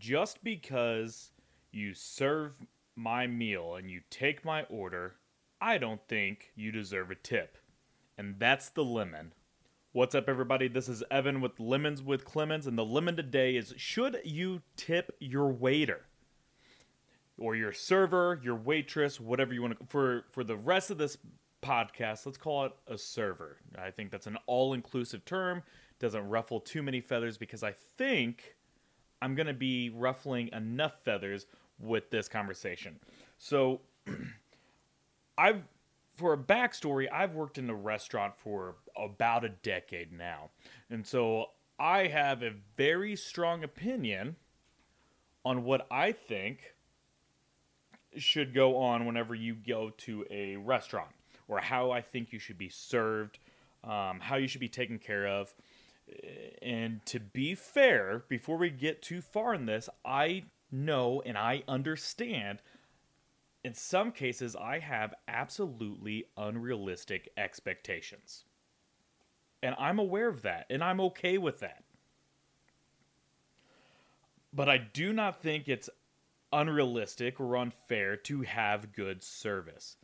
just because you serve my meal and you take my order, I don't think you deserve a tip. And that's the lemon. What's up, everybody? This is Evan with Lemons with Clemmons, and the lemon today is should you tip your waiter? Or your server, your waitress, whatever you want to. For for the rest of this podcast, let's call it a server. I think that's an all-inclusive term. Doesn't ruffle too many feathers because I think I'm gonna be ruffling enough feathers with this conversation. So, I've for a backstory, I've worked in a restaurant for about a decade now. And so I have a very strong opinion on what I think should go on whenever you go to a restaurant or how I think you should be served, um, how you should be taken care of. And to be fair, before we get too far in this, I know and I understand in some cases, I have absolutely unrealistic expectations. And I'm aware of that, and I'm okay with that. But I do not think it's unrealistic or unfair to have good service.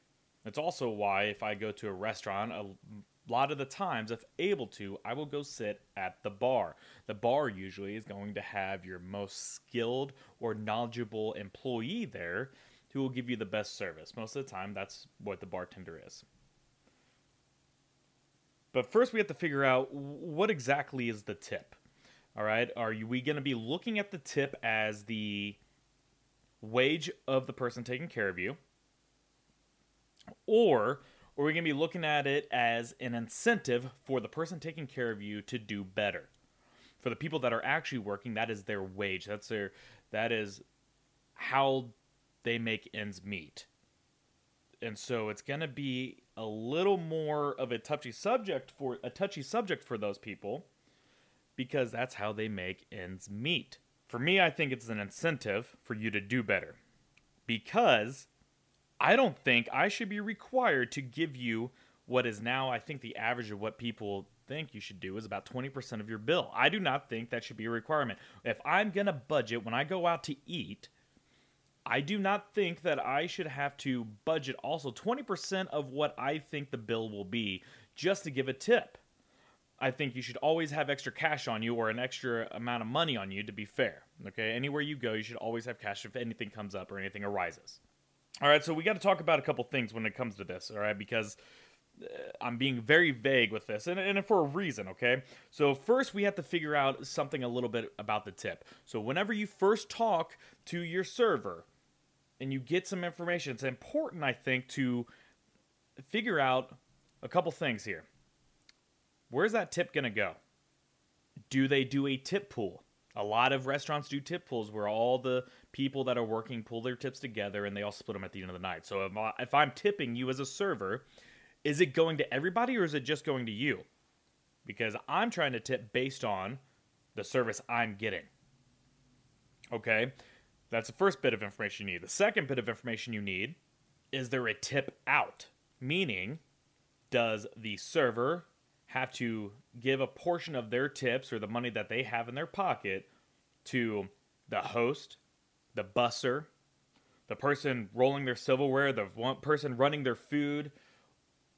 That's also why, if I go to a restaurant, a lot of the times, if able to, I will go sit at the bar. The bar usually is going to have your most skilled or knowledgeable employee there who will give you the best service. Most of the time, that's what the bartender is. But first, we have to figure out what exactly is the tip. All right, are we going to be looking at the tip as the wage of the person taking care of you, or are we going to be looking at it as an incentive for the person taking care of you to do better? For the people that are actually working, that is their wage. That's their that is how they make ends meet. And so it's going to be a little more of a touchy subject for a touchy subject for those people because that's how they make ends meet. For me, I think it's an incentive for you to do better. Because I don't think I should be required to give you what is now, I think the average of what people think you should do is about 20% of your bill. I do not think that should be a requirement. If I'm going to budget when I go out to eat, I do not think that I should have to budget also 20% of what I think the bill will be just to give a tip. I think you should always have extra cash on you or an extra amount of money on you to be fair. Okay, anywhere you go, you should always have cash if anything comes up or anything arises. All right, so we got to talk about a couple things when it comes to this, all right, because uh, I'm being very vague with this, and, and for a reason, okay? So, first, we have to figure out something a little bit about the tip. So, whenever you first talk to your server, and you get some information, it's important, I think, to figure out a couple things here. Where's that tip going to go? Do they do a tip pool? A lot of restaurants do tip pools where all the people that are working pull their tips together and they all split them at the end of the night. So if, I, if I'm tipping you as a server, is it going to everybody or is it just going to you? Because I'm trying to tip based on the service I'm getting. Okay? That's the first bit of information you need. The second bit of information you need is there a tip out? Meaning, does the server have to give a portion of their tips or the money that they have in their pocket to the host, the busser, the person rolling their silverware, the one person running their food,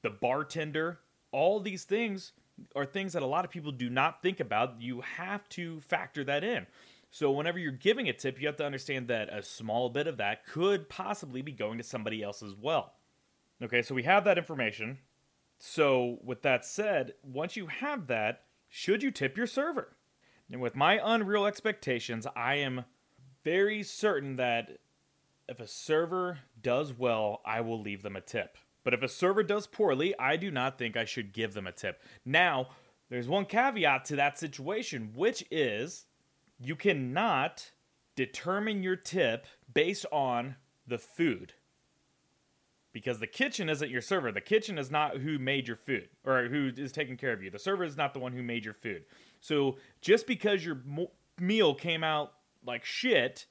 the bartender? All these things are things that a lot of people do not think about. You have to factor that in. So whenever you're giving a tip, you have to understand that a small bit of that could possibly be going to somebody else as well. Okay, so we have that information. So with that said, once you have that, should you tip your server? And with my unreal expectations, I am very certain that if a server does well, I will leave them a tip. But if a server does poorly, I do not think I should give them a tip. Now, there's one caveat to that situation, which is you cannot determine your tip based on the food because the kitchen isn't your server. The kitchen is not who made your food or who is taking care of you. The server is not the one who made your food. So just because your mo- meal came out like shit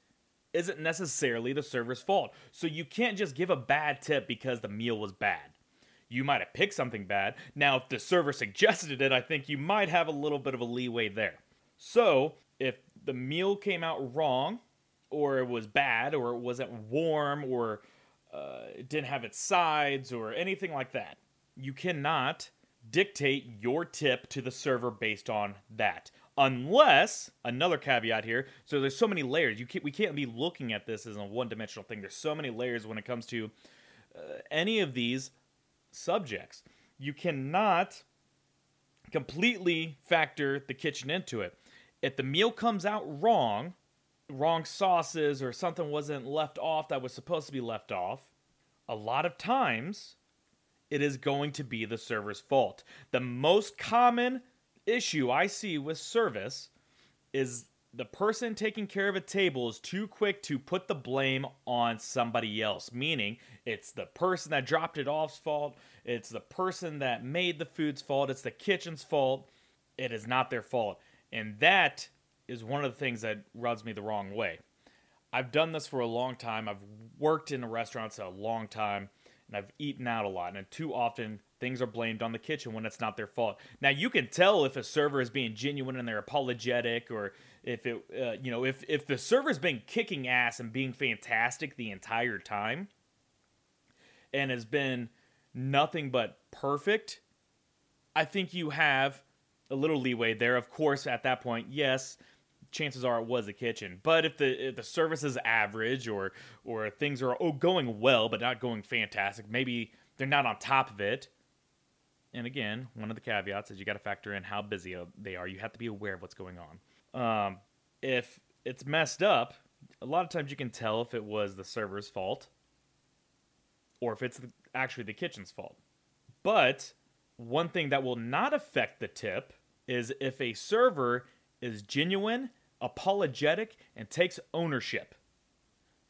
isn't necessarily the server's fault. So you can't just give a bad tip because the meal was bad. You might have picked something bad. Now, if the server suggested it, I think you might have a little bit of a leeway there. So, if the meal came out wrong or it was bad, or it wasn't warm, or uh, it didn't have its sides, or anything like that. You cannot dictate your tip to the server based on that unless another caveat here so there's so many layers. You can't we can't be looking at this as a one-dimensional thing. There's so many layers when it comes to uh, any of these subjects. You cannot completely factor the kitchen into it. If the meal comes out wrong wrong sauces or something wasn't left off that was supposed to be left off a lot of times it is going to be the server's fault the most common issue I see with service is the person taking care of a table is too quick to put the blame on somebody else, meaning it's the person that dropped it off's fault, it's the person that made the food's fault, it's the kitchen's fault. It is not their fault. And that is one of the things that rubs me the wrong way. I've done this for a long time. I've worked in restaurants a long time and I've eaten out a lot. And too often things are blamed on the kitchen when it's not their fault. Now you can tell if a server is being genuine and they're apologetic, or if it, uh, you know, if if the server's been kicking ass and being fantastic the entire time, and has been nothing but perfect. I think you have a little leeway there. Of course, at that point, yes, chances are it was a kitchen. But if the if the service is average or or things are oh going well but not going fantastic, maybe they're not on top of it. And again, one of the caveats is you got to factor in how busy they are. You have to be aware of what's going on. Um, if it's messed up, a lot of times you can tell if it was the server's fault or if it's actually the kitchen's fault. But one thing that will not affect the tip is if a server is genuine apologetic, and takes ownership.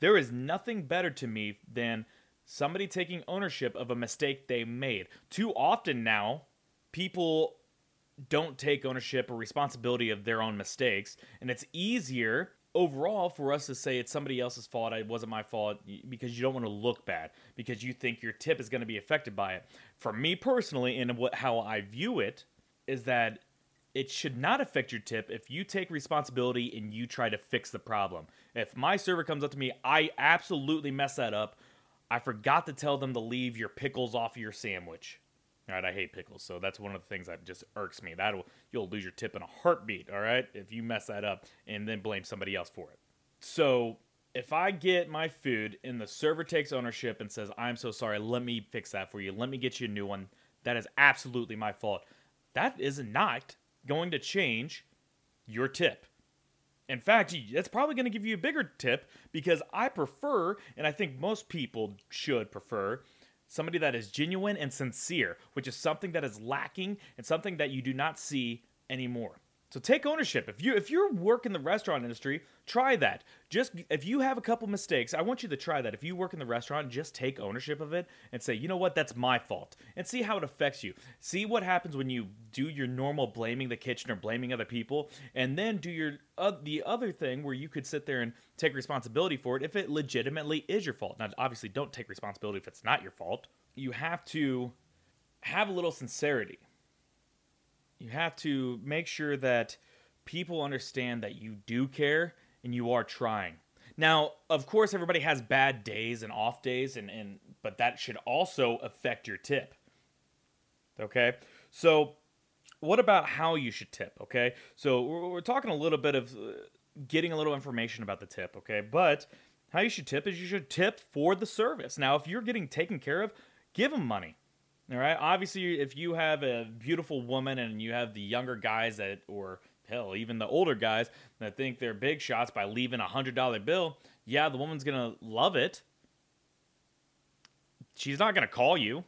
There is nothing better to me than somebody taking ownership of a mistake they made. Too often now, people don't take ownership or responsibility of their own mistakes, and it's easier overall for us to say it's somebody else's fault, it wasn't my fault, because you don't want to look bad, because you think your tip is going to be affected by it. For me personally, and what how I view it, is that it should not affect your tip if you take responsibility and you try to fix the problem. If my server comes up to me, I absolutely mess that up. I forgot to tell them to leave your pickles off of your sandwich. All right, I hate pickles, so that's one of the things that just irks me. That'll you'll lose your tip in a heartbeat. All right, if you mess that up and then blame somebody else for it. So if I get my food and the server takes ownership and says, "I'm so sorry, let me fix that for you. Let me get you a new one," that is absolutely my fault. That is not going to change your tip. In fact, that's probably going to give you a bigger tip because I prefer, and I think most people should prefer, somebody that is genuine and sincere, which is something that is lacking and something that you do not see anymore. So take ownership. If you if you work in the restaurant industry, try that. Just if you have a couple mistakes, I want you to try that. If you work in the restaurant, just take ownership of it and say, "You know what? That's my fault." And see how it affects you. See what happens when you do your normal blaming the kitchen or blaming other people and then do your uh, the other thing where you could sit there and take responsibility for it if it legitimately is your fault. Now, obviously, don't take responsibility if it's not your fault. You have to have a little sincerity you have to make sure that people understand that you do care and you are trying. Now, of course, everybody has bad days and off days, and, and but that should also affect your tip. Okay, so what about how you should tip? Okay, so we're, we're talking a little bit of uh, getting a little information about the tip. Okay, but how you should tip is you should tip for the service. Now, if you're getting taken care of, give them money. All right. Obviously, if you have a beautiful woman and you have the younger guys that, or hell, even the older guys that think they're big shots by leaving a hundred dollar bill, yeah, the woman's gonna love it. She's not gonna call you.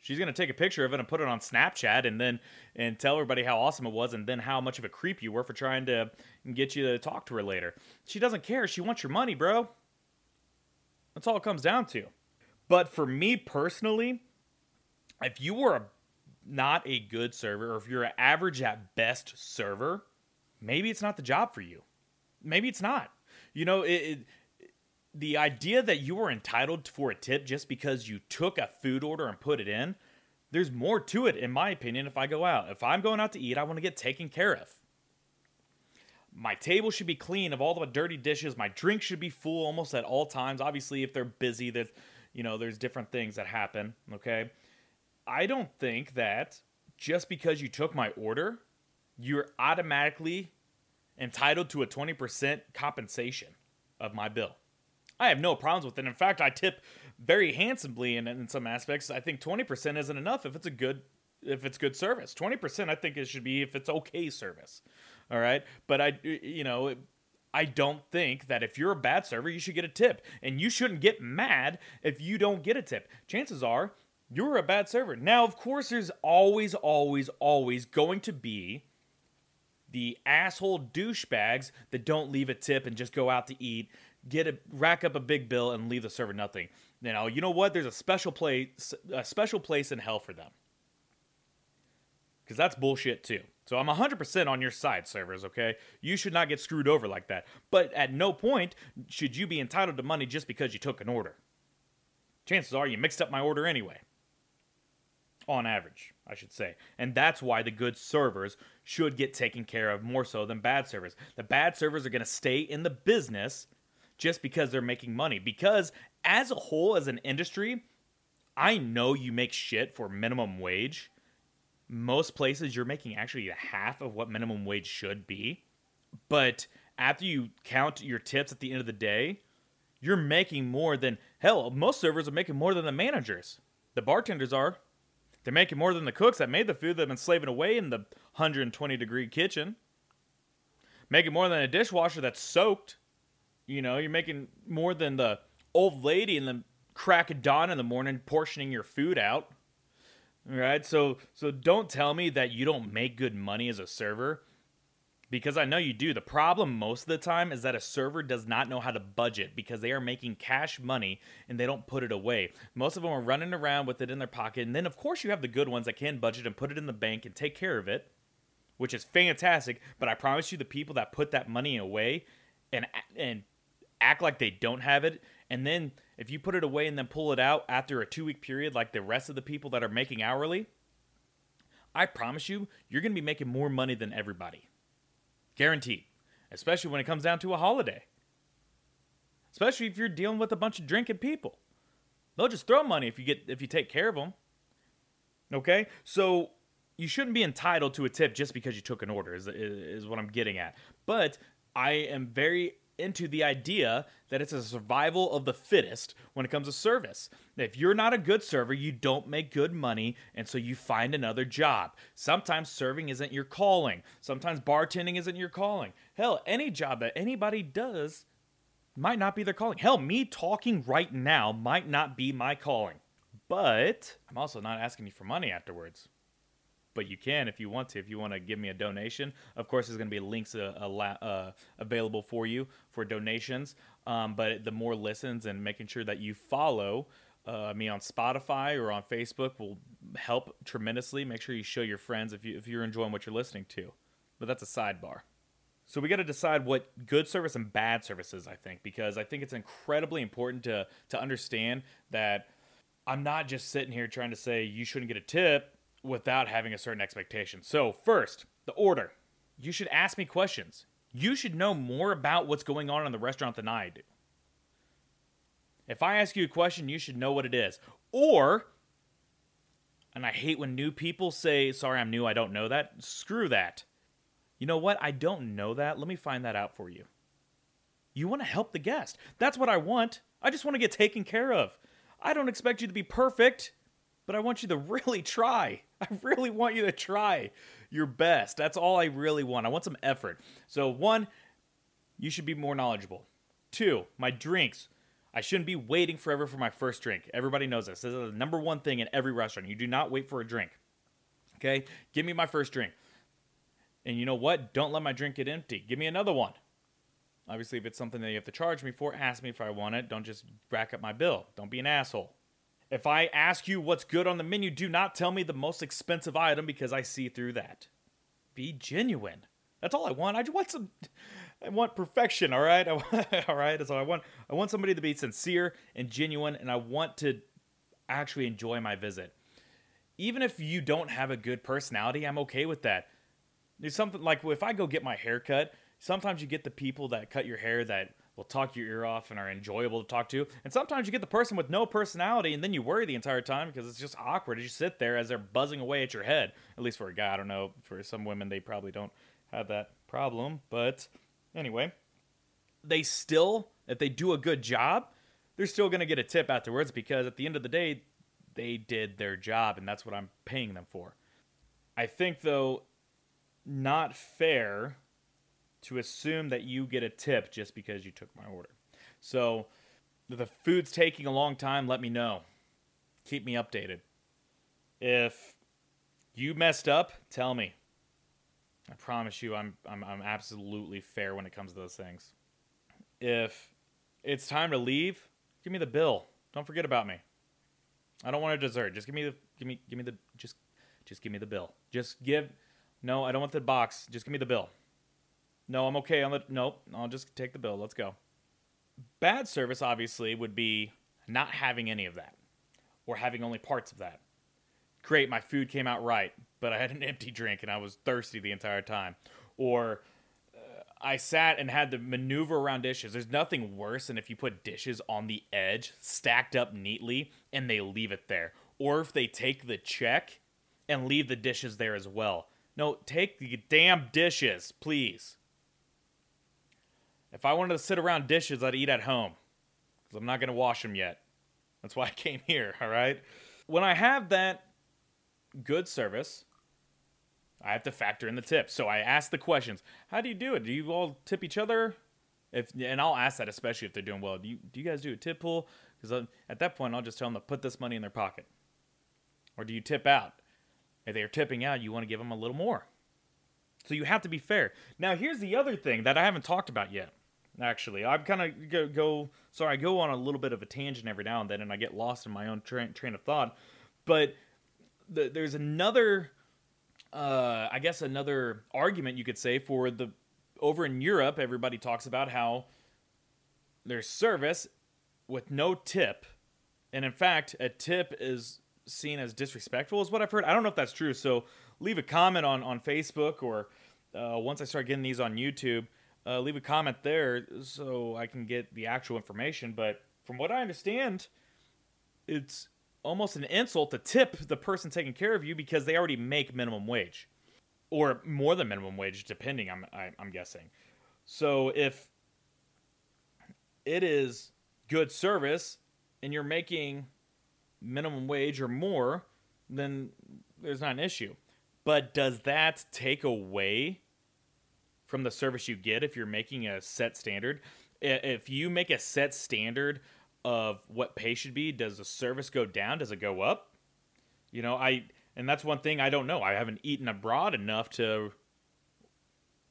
She's gonna take a picture of it and put it on Snapchat and then and tell everybody how awesome it was and then how much of a creep you were for trying to get you to talk to her later. She doesn't care. She wants your money, bro. That's all it comes down to. But for me personally, if you were a, not a good server, or if you're an average at best server, maybe it's not the job for you. Maybe it's not. You know, it, it the idea that you were entitled for a tip just because you took a food order and put it in, there's more to it, in my opinion, if I go out. If I'm going out to eat, I want to get taken care of. my table should be clean of all the dirty dishes. My drink should be full almost at all times. Obviously, if they're busy, that you know, there's different things that happen. Okay, I don't think that just because you took my order, you're automatically entitled to a 20% compensation of my bill. I have no problems with it. In fact, I tip very handsomely in, in some aspects. I think 20% isn't enough if it's a good if it's good service. 20% I think it should be if it's okay service. All right? But I you know, I don't think that if you're a bad server, you should get a tip. And you shouldn't get mad if you don't get a tip. Chances are you're a bad server. Now, of course, there's always, always, always going to be the asshole douchebags that don't leave a tip and just go out to eat, get a rack up a big bill and leave the server nothing. Know, you know what? There's a special place, a special place in hell for them. Because that's bullshit too. So I'm 100% on your side, servers, okay? You should not get screwed over like that. But at no point should you be entitled to money just because you took an order. Chances are you mixed up my order anyway on average, I should say. And that's why the good servers should get taken care of more so than bad servers. The bad servers are going to stay in the business just because they're making money. Because as a whole, as an industry, I know you make shit for minimum wage. Most places you're making actually half of what minimum wage should be. But after you count your tips at the end of the day, you're making more than hell. Most servers are making more than the managers. The bartenders are. They're making more than the cooks that made the food that have been slaving away in the 120 degree kitchen. Making more than a dishwasher that's soaked. You know, you're making more than the old lady in the crack of dawn in the morning portioning your food out. All right? So so don't tell me that you don't make good money as a server because I know you do. The problem most of the time is that a server does not know how to budget because they are making cash money and they don't put it away. Most of them are running around with it in their pocket. And then, of course, you have the good ones that can budget and put it in the bank and take care of it, which is fantastic. But I promise you, the people that put that money away and, and act like they don't have it, and then if you put it away and then pull it out after a two week period, like the rest of the people that are making hourly, I promise you, you're going to be making more money than everybody. Guaranteed. Especially when it comes down to a holiday. Especially if you're dealing with a bunch of drinking people. They'll just throw money if you get if you take care of them. Okay? So you shouldn't be entitled to a tip just because you took an order is, is, what I'm getting at. But I am very into the idea that it's a survival of the fittest when it comes to service. If you're not a good server, you don't make good money, and so you find another job. Sometimes serving isn't your calling, sometimes bartending isn't your calling. Hell, any job that anybody does might not be their calling. Hell, me talking right now might not be my calling. But I'm also not asking you for money afterwards but you can if you want to. If you want to give me a donation, of course, there's going to be links uh, uh, available for you for donations. Um, but the more listens and making sure that you follow uh, me on Spotify or on Facebook will help tremendously. Make sure you show your friends if you if you're enjoying what you're listening to. But that's a sidebar. So we got to decide what good service and bad service is, I think, because I think it's incredibly important to to understand that I'm not just sitting here trying to say you shouldn't get a tip without having a certain expectation. So, first, the order. You should ask me questions. You should know more about what's going on in the restaurant than I do. If I ask you a question, you should know what it is. Or, and I hate when new people say, sorry, I'm new, I don't know that. Screw that. You know what? I don't know that. Let me find that out for you. You want to help the guest. That's what I want. I just want to get taken care of. I don't expect you to be perfect but I want you to really try. I really want you to try your best. That's all I really want. I want some effort. So, one, you should be more knowledgeable. Two, my drinks. I shouldn't be waiting forever for my first drink. Everybody knows this. This is the number one thing in every restaurant. You do not wait for a drink. Okay? Give me my first drink. And you know what? Don't let my drink get empty. Give me another one. Obviously, if it's something that you have to charge me for, ask me if I want it. Don't just rack up my bill. Don't be an asshole. If I ask you what's good on the menu, do not tell me the most expensive item because I see through that. Be genuine. That's all I want. I just want some I want perfection, all right? All right? So I want I want somebody to be sincere and genuine and I want to actually enjoy my visit. Even if you don't have a good personality, I'm okay with that. There's something like if I go get my hair cut, sometimes you get the people that cut your hair that will talk your ear off and are enjoyable to talk to. And sometimes you get the person with no personality and then you worry the entire time because it's just awkward as you sit there as they're buzzing away at your head. At least for a guy, I don't know. For some women, they probably don't have that problem. But anyway, they still, if they do a good job, they're still going to get a tip afterwards because at the end of the day, they did their job and that's what I'm paying them for. I think, though, not fair to assume that you get a tip just because you took my order. So, if the food's taking a long time, let me know. Keep me updated. If you messed up, tell me. I promise you, I'm, I'm, I'm absolutely fair when it comes to those things. If it's time to leave, give me the bill. Don't forget about me. I don't want a dessert. Just give me the give me give me the just just give me the bill. Just give no, I don't want the box. Just give me the bill. No, I'm okay on the. Nope, I'll just take the bill. Let's go. Bad service, obviously, would be not having any of that or having only parts of that. Great, my food came out right, but I had an empty drink and I was thirsty the entire time. Or uh, I sat and had to maneuver around dishes. There's nothing worse than if you put dishes on the edge, stacked up neatly, and they leave it there. Or if they take the check and leave the dishes there as well. No, take the damn dishes, please. If I wanted to sit around dishes, I'd eat at home. Because I'm not going to wash them yet. That's why I came here, all right? When I have that good service, I have to factor in the tips. So I ask the questions. How do you do it? Do you all tip each other? If and I'll ask that especially if they're doing well. Do you do you guys do a tip pool? Because at that point I'll just tell them to put this money in their pocket. Or do you tip out? If they're tipping out, you want to give them a little more. So you have to be fair. Now here's the other thing that I haven't talked about yet actually. I'm kind of go, go sorry, I go on a little bit of a tangent every now and then and I get lost in my own tra- train of thought. But the, there's another uh, I guess another argument you could say for the over in Europe, everybody talks about how there's service with no tip. And in fact, a tip is seen as disrespectful, is what I've heard. I don't know if that's true. So leave a comment on, on Facebook or uh, once I start getting these on YouTube uh, leave a comment there so I can get the actual information. But from what I understand, it's almost an insult to tip the person taking care of you because they already make minimum wage or more than minimum wage, depending. I'm I, am i am guessing. So if it is good service and you're making minimum wage or more, then there's not an issue. But does that take away from the service you get if you're making a set standard. If you make a set standard of what pay should be, does the service go down? Does it go up? You know, I and that's one thing I don't know. I haven't eaten abroad enough to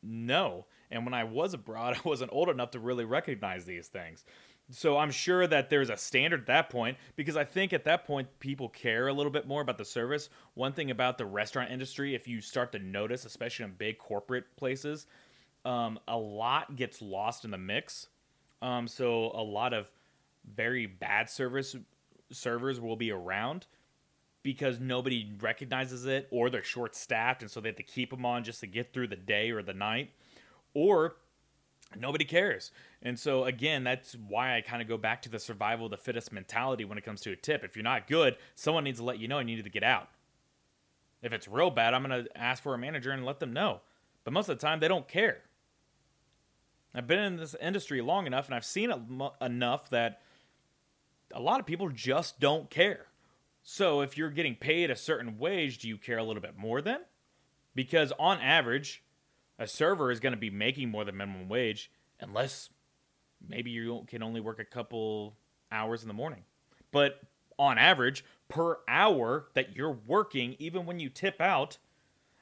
know. And when I was abroad, I wasn't old enough to really recognize these things. So I'm sure that there's a standard at that point because I think at that point people care a little bit more about the service. One thing about the restaurant industry, if you start to notice, especially in big corporate places, um, a lot gets lost in the mix. Um, so a lot of very bad service servers will be around because nobody recognizes it or they're short staffed and so they have to keep them on just to get through the day or the night or nobody cares. And so again, that's why I kind of go back to the survival of the fittest mentality when it comes to a tip. If you're not good, someone needs to let you know and you need to get out. If it's real bad, I'm going to ask for a manager and let them know. But most of the time they don't care. I've been in this industry long enough and I've seen it enough that a lot of people just don't care. So if you're getting paid a certain wage, do you care a little bit more then? Because on average, a server is going to be making more than minimum wage unless maybe you can only work a couple hours in the morning. But on average, per hour that you're working, even when you tip out,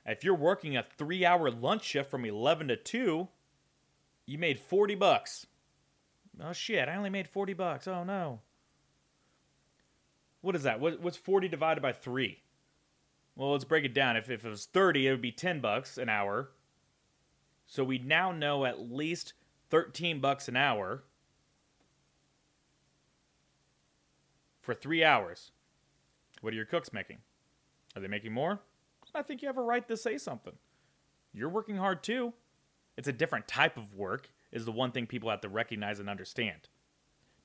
if you're working a three hour lunch shift from 11 to 2, you made 40 bucks. Oh shit, I only made 40 bucks. Oh no. What is that? what's 40 divided by 3? Well, let's break it down. If, if it was 30, it would be 10 bucks an hour. So we now know at least 13 bucks an hour for 3 hours. What are your cooks making? Are they making more? I think you have a right to say something. You're working hard too. It's a different type of work, is the one thing people have to recognize and understand.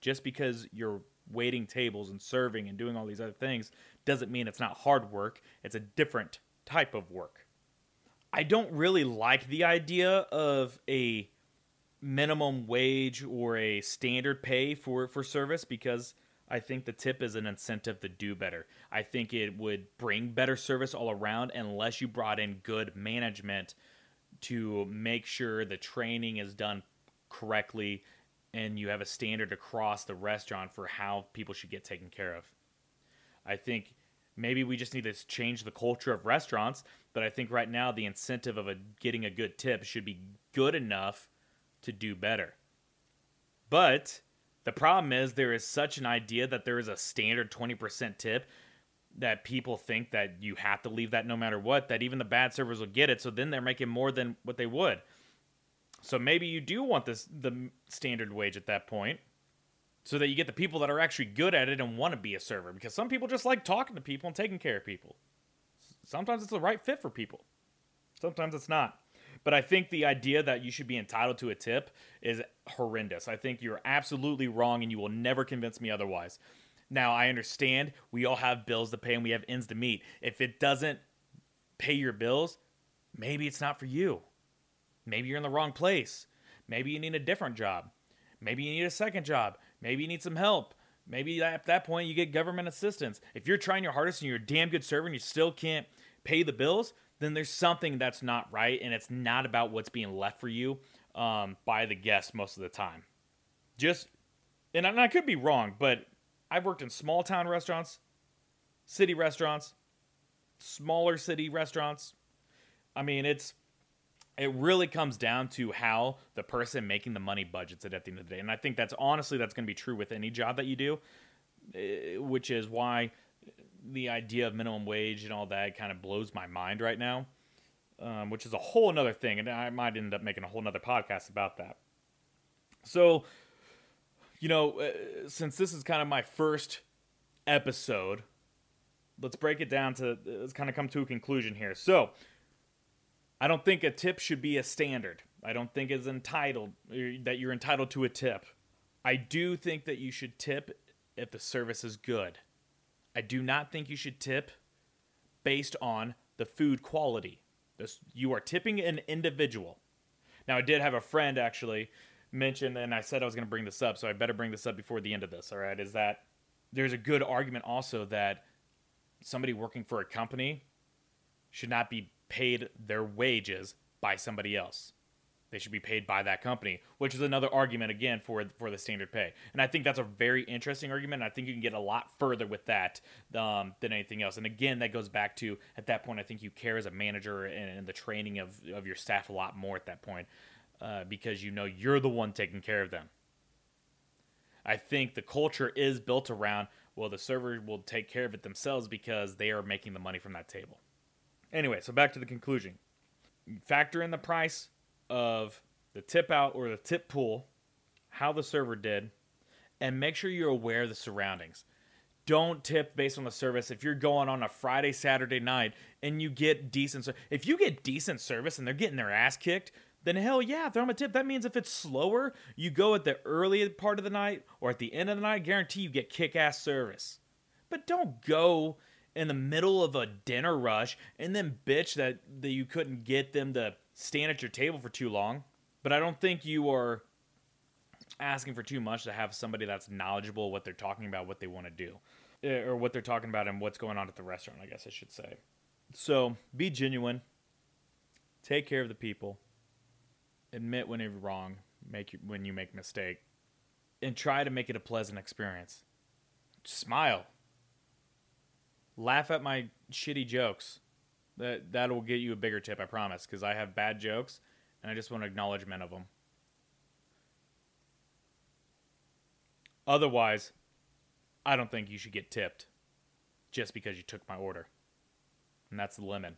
Just because you're waiting tables and serving and doing all these other things doesn't mean it's not hard work. It's a different type of work. I don't really like the idea of a minimum wage or a standard pay for, for service because I think the tip is an incentive to do better. I think it would bring better service all around unless you brought in good management to make sure the training is done correctly and you have a standard across the restaurant for how people should get taken care of. I think maybe we just need to change the culture of restaurants, but I think right now the incentive of a, getting a good tip should be good enough to do better. But the problem is there is such an idea that there is a standard 20% tip that people think that you have to leave that no matter what, that even the bad servers will get it. So then they're making more than what they would. So maybe you do want this the standard wage at that point so that you get the people that are actually good at it and want to be a server because some people just like talking to people and taking care of people. Sometimes it's the right fit for people. Sometimes it's not. But I think the idea that you should be entitled to a tip is horrendous. I think you're absolutely wrong and you will never convince me otherwise. Now, I understand we all have bills to pay and we have ends to meet. If it doesn't pay your bills, maybe it's not for you. Maybe you're in the wrong place. Maybe you need a different job. Maybe you need a second job. Maybe you need some help. Maybe at that point you get government assistance. If you're trying your hardest and you're a damn good server and you still can't pay the bills, then there's something that's not right, and it's not about what's being left for you um, by the guest most of the time. Just, and I, and I could be wrong, but I've worked in small town restaurants, city restaurants, smaller city restaurants. I mean, it's it really comes down to how the person making the money budgets it at the end of the day. And I think that's honestly that's going to be true with any job that you do, eh, which is why the idea of minimum wage and all that kind of blows my mind right now, um, which is a whole other thing. And I might end up making a whole other podcast about that. So, you know, uh, since this is kind of my first episode, let's break it down to let's kind of come to a conclusion here. So, I don't think a tip should be a standard. I don't think it's entitled that you're entitled to a tip. I do think that you should tip if the service is good. I do not think you should tip based on the food quality. This, you are tipping an individual. Now, I did have a friend actually mention, and I said I was going to bring this up, so I better bring this up before the end of this. All right, is that there's a good argument also that somebody working for a company should not be paid their wages by somebody else. They should be paid by that company, which is another argument again for for the standard pay. And I think that's a very interesting argument. I think you can get a lot further with that um, than anything else. And again, that goes back to at that point, I think you care as a manager and, and the training of of your staff a lot more at that point uh, because you know you're the one taking care of them. I think the culture is built around well, the server will take care of it themselves because they are making the money from that table. Anyway, so back to the conclusion. Factor in the price of the tip out or the tip pool, how the server did, and make sure you're aware of the surroundings. Don't tip based on the service. If you're going on a Friday, Saturday night and you get decent, if you get decent service and they're getting their ass kicked, then hell yeah, throw them a tip. That means if it's slower, you go at the early part of the night or at the end of the night, guarantee you get kick ass service. But don't go in the middle of a dinner rush and then bitch that, that you couldn't get them to stand at your table for too long. But I don't think you are asking for too much to have somebody that's knowledgeable what they're talking about, what they want to do, eh, or what they're talking about and what's going on at the restaurant, I guess I should say. So be genuine, take care of the people, admit when you're wrong, make when you make mistake, and try to make it a pleasant experience. Smile, laugh at my shitty jokes. That that will get you a bigger tip, I promise, because I have bad jokes and I just want acknowledgement of them. Otherwise, I don't think you should get tipped just because you took my order. And that's the limit.